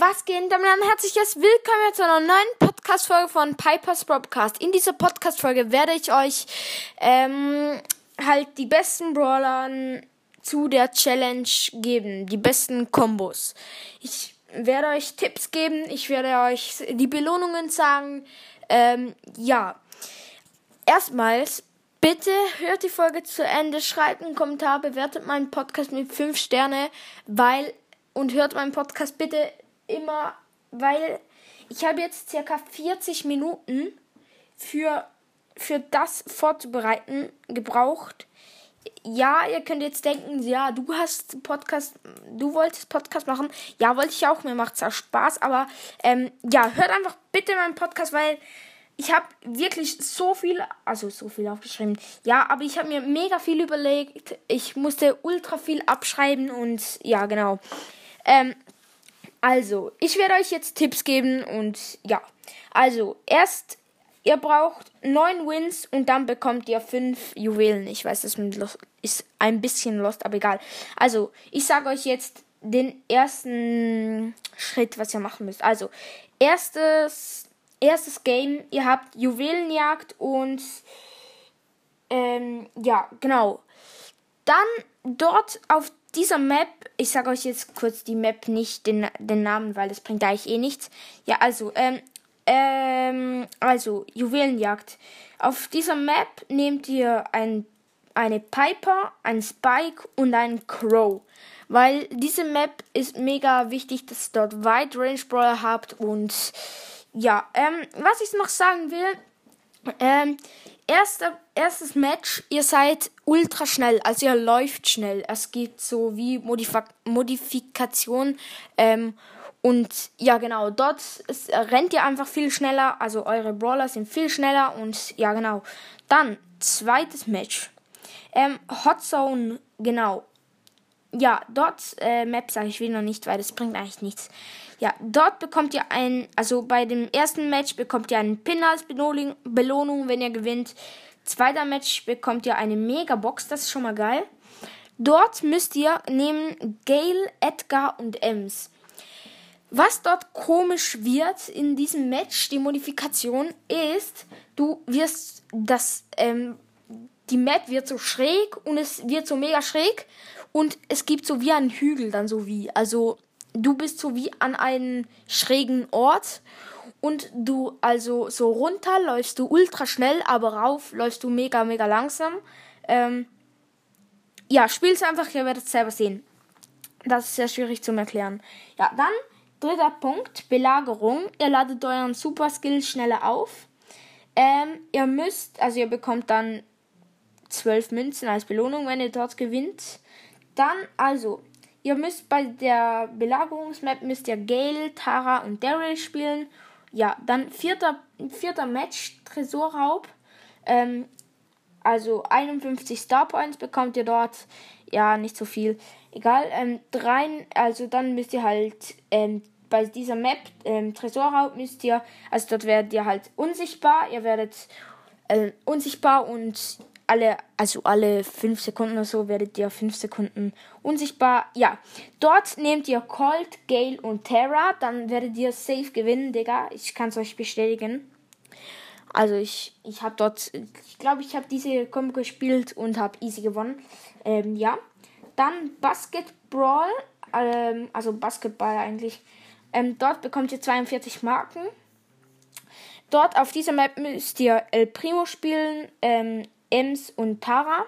Was geht? Damit ein herzliches Willkommen zu einer neuen Podcast-Folge von Piper's Broadcast. In dieser Podcast-Folge werde ich euch ähm, halt die besten Brawlern zu der Challenge geben, die besten Kombos. Ich werde euch Tipps geben, ich werde euch die Belohnungen sagen. Ähm, ja, erstmals Bitte hört die Folge zu Ende, schreibt einen Kommentar, bewertet meinen Podcast mit 5 Sterne, weil und hört meinen Podcast bitte immer, weil ich habe jetzt circa 40 Minuten für, für das vorzubereiten gebraucht. Ja, ihr könnt jetzt denken, ja, du hast Podcast, du wolltest Podcast machen. Ja, wollte ich auch, mir macht es auch Spaß, aber ähm, ja, hört einfach bitte meinen Podcast, weil ich habe wirklich so viel, also so viel aufgeschrieben. Ja, aber ich habe mir mega viel überlegt. Ich musste ultra viel abschreiben und ja, genau. Ähm, also, ich werde euch jetzt Tipps geben und ja. Also, erst, ihr braucht neun Wins und dann bekommt ihr fünf Juwelen. Ich weiß, das ist ein bisschen lost, aber egal. Also, ich sage euch jetzt den ersten Schritt, was ihr machen müsst. Also, erstes erstes Game. Ihr habt Juwelenjagd und ähm, ja, genau. Dann dort auf dieser Map, ich sage euch jetzt kurz die Map, nicht den, den Namen, weil das bringt eigentlich eh nichts. Ja, also, ähm, ähm, also, Juwelenjagd. Auf dieser Map nehmt ihr ein, eine Piper, ein Spike und ein Crow. Weil diese Map ist mega wichtig, dass ihr dort Wide Range Brawler habt und ja, ähm, was ich noch sagen will, ähm, erster, erstes Match, ihr seid ultra schnell, also ihr läuft schnell. Es gibt so wie Modif Modifikation, ähm, und ja, genau, dort ist, rennt ihr einfach viel schneller, also eure Brawler sind viel schneller und ja, genau. Dann, zweites Match. Ähm, Hot Zone, genau. Ja, dort, äh, Map sage ich wieder nicht, weil das bringt eigentlich nichts. Ja, dort bekommt ihr ein, also bei dem ersten Match bekommt ihr einen Pin als Belohnung, wenn ihr gewinnt. Zweiter Match bekommt ihr eine Megabox, das ist schon mal geil. Dort müsst ihr nehmen Gale, Edgar und Ems. Was dort komisch wird in diesem Match, die Modifikation, ist, du wirst das, ähm, die Map wird so schräg und es wird so mega schräg und es gibt so wie einen Hügel dann so wie, also du bist so wie an einem schrägen Ort und du also so runter läufst du ultra schnell, aber rauf läufst du mega, mega langsam. Ähm, ja, spiel's einfach, ihr werdet es selber sehen. Das ist sehr schwierig zu erklären. Ja, dann dritter Punkt, Belagerung. Ihr ladet euren Super Skill schneller auf. Ähm, ihr müsst, also ihr bekommt dann zwölf Münzen als Belohnung, wenn ihr dort gewinnt. Dann, also, Ihr müsst bei der Belagerungsmap müsst ihr Gale, Tara und Daryl spielen. Ja, dann vierter, vierter Match, Tresorraub. Ähm, also 51 Star Points bekommt ihr dort. Ja, nicht so viel. Egal. Ähm, drei, also dann müsst ihr halt ähm, bei dieser Map ähm, Tresorraub müsst ihr, also dort werdet ihr halt unsichtbar. Ihr werdet äh, unsichtbar und alle, also alle 5 Sekunden oder so werdet ihr 5 Sekunden unsichtbar. Ja, dort nehmt ihr Colt, Gale und Terra. Dann werdet ihr safe gewinnen, Digga. Ich kann es euch bestätigen. Also ich, ich habe dort, ich glaube, ich habe diese Combo gespielt und habe easy gewonnen. Ähm, ja. Dann Basketball, ähm, also Basketball eigentlich. Ähm, dort bekommt ihr 42 Marken. Dort auf dieser Map müsst ihr El Primo spielen. Ähm, Ems und Tara.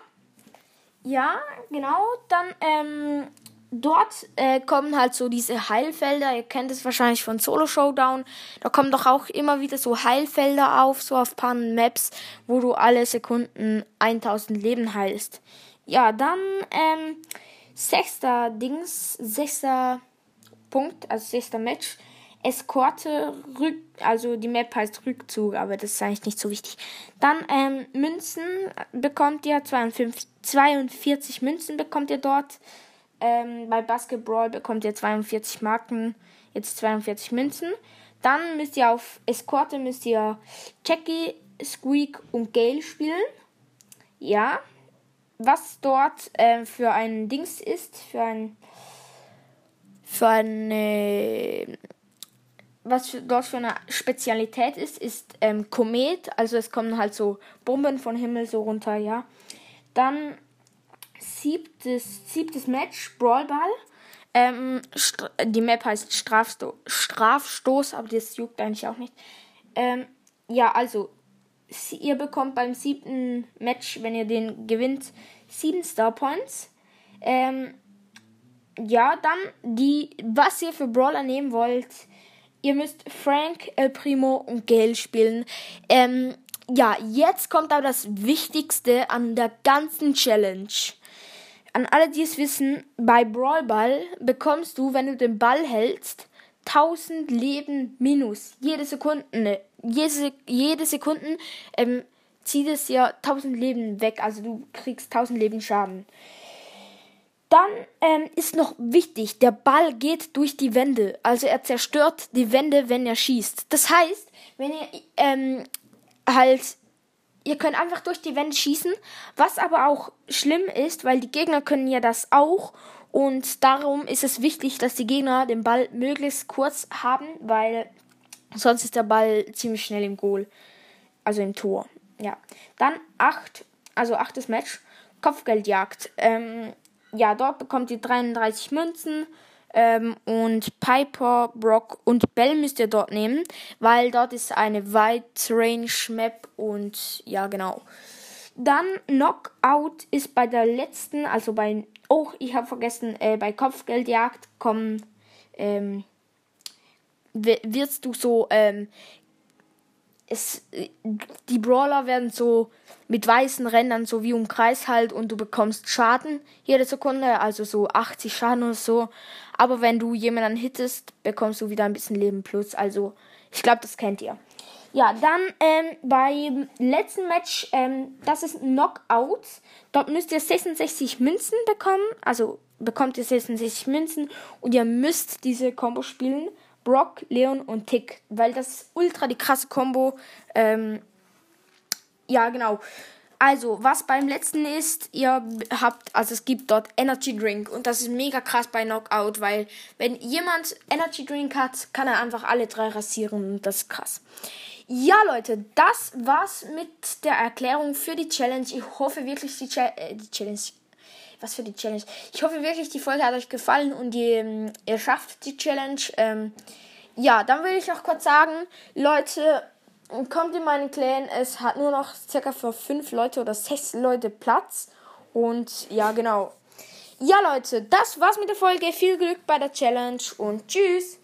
Ja, genau. Dann ähm, dort äh, kommen halt so diese Heilfelder. Ihr kennt es wahrscheinlich von Solo Showdown. Da kommen doch auch immer wieder so Heilfelder auf, so auf paar Maps, wo du alle Sekunden 1000 Leben heilst. Ja, dann ähm, sechster Dings, sechster Punkt, also sechster Match. Eskorte, Rück, also die Map heißt Rückzug, aber das ist eigentlich nicht so wichtig. Dann ähm, Münzen bekommt ihr, 52, 42 Münzen bekommt ihr dort. Ähm, bei Basketball bekommt ihr 42 Marken, jetzt 42 Münzen. Dann müsst ihr auf Eskorte müsst ihr Jackie, Squeak und Gale spielen. Ja. Was dort äh, für ein Dings ist, für ein für eine was für, dort für eine Spezialität ist, ist ähm, Komet. Also es kommen halt so Bomben von Himmel so runter, ja. Dann siebtes, siebtes Match, Brawlball. Ähm, die Map heißt Strafsto Strafstoß, aber das juckt eigentlich auch nicht. Ähm, ja, also, ihr bekommt beim siebten Match, wenn ihr den gewinnt, sieben Star Points. Ähm, ja, dann die, was ihr für Brawler nehmen wollt. Ihr müsst Frank, El Primo und Gale spielen. Ähm, ja, jetzt kommt aber das Wichtigste an der ganzen Challenge. An alle, die es wissen, bei Brawl Ball bekommst du, wenn du den Ball hältst, 1000 Leben minus. Jede Sekunde, ne, jede, jede Sekunde ähm, zieht es ja 1000 Leben weg. Also du kriegst 1000 Leben Schaden. Dann ähm, ist noch wichtig, der Ball geht durch die Wände. Also er zerstört die Wände, wenn er schießt. Das heißt, wenn ihr ähm, halt ihr könnt einfach durch die Wände schießen, was aber auch schlimm ist, weil die Gegner können ja das auch und darum ist es wichtig, dass die Gegner den Ball möglichst kurz haben, weil sonst ist der Ball ziemlich schnell im Goal, also im Tor. Ja, dann acht, also achtes Match, Kopfgeldjagd. Ähm, ja, dort bekommt ihr 33 Münzen. Ähm, und Piper, Brock und Bell müsst ihr dort nehmen, weil dort ist eine Wide Range Map und ja, genau. Dann Knockout ist bei der letzten, also bei, oh, ich habe vergessen, äh, bei Kopfgeldjagd kommen, ähm, wirst du so ähm, es, die Brawler werden so mit weißen Rändern so wie um Kreis halt und du bekommst Schaden jede Sekunde, also so 80 Schaden oder so. Aber wenn du jemanden hittest, bekommst du wieder ein bisschen Leben plus. Also ich glaube, das kennt ihr. Ja, dann ähm, beim letzten Match, ähm, das ist Knockout. Dort müsst ihr 66 Münzen bekommen. Also bekommt ihr 66 Münzen und ihr müsst diese Combo spielen. Brock, Leon und Tick, weil das ist ultra die krasse Combo. Ähm, ja, genau. Also, was beim letzten ist, ihr habt, also es gibt dort Energy Drink und das ist mega krass bei Knockout, weil wenn jemand Energy Drink hat, kann er einfach alle drei rasieren und das ist krass. Ja, Leute, das war's mit der Erklärung für die Challenge. Ich hoffe wirklich, die, Cha äh, die Challenge was für die Challenge. Ich hoffe wirklich, die Folge hat euch gefallen und ihr, ähm, ihr schafft die Challenge. Ähm, ja, dann will ich noch kurz sagen, Leute, kommt in meinen Clan. Es hat nur noch circa für fünf Leute oder sechs Leute Platz. Und ja, genau. Ja, Leute, das war's mit der Folge. Viel Glück bei der Challenge und tschüss.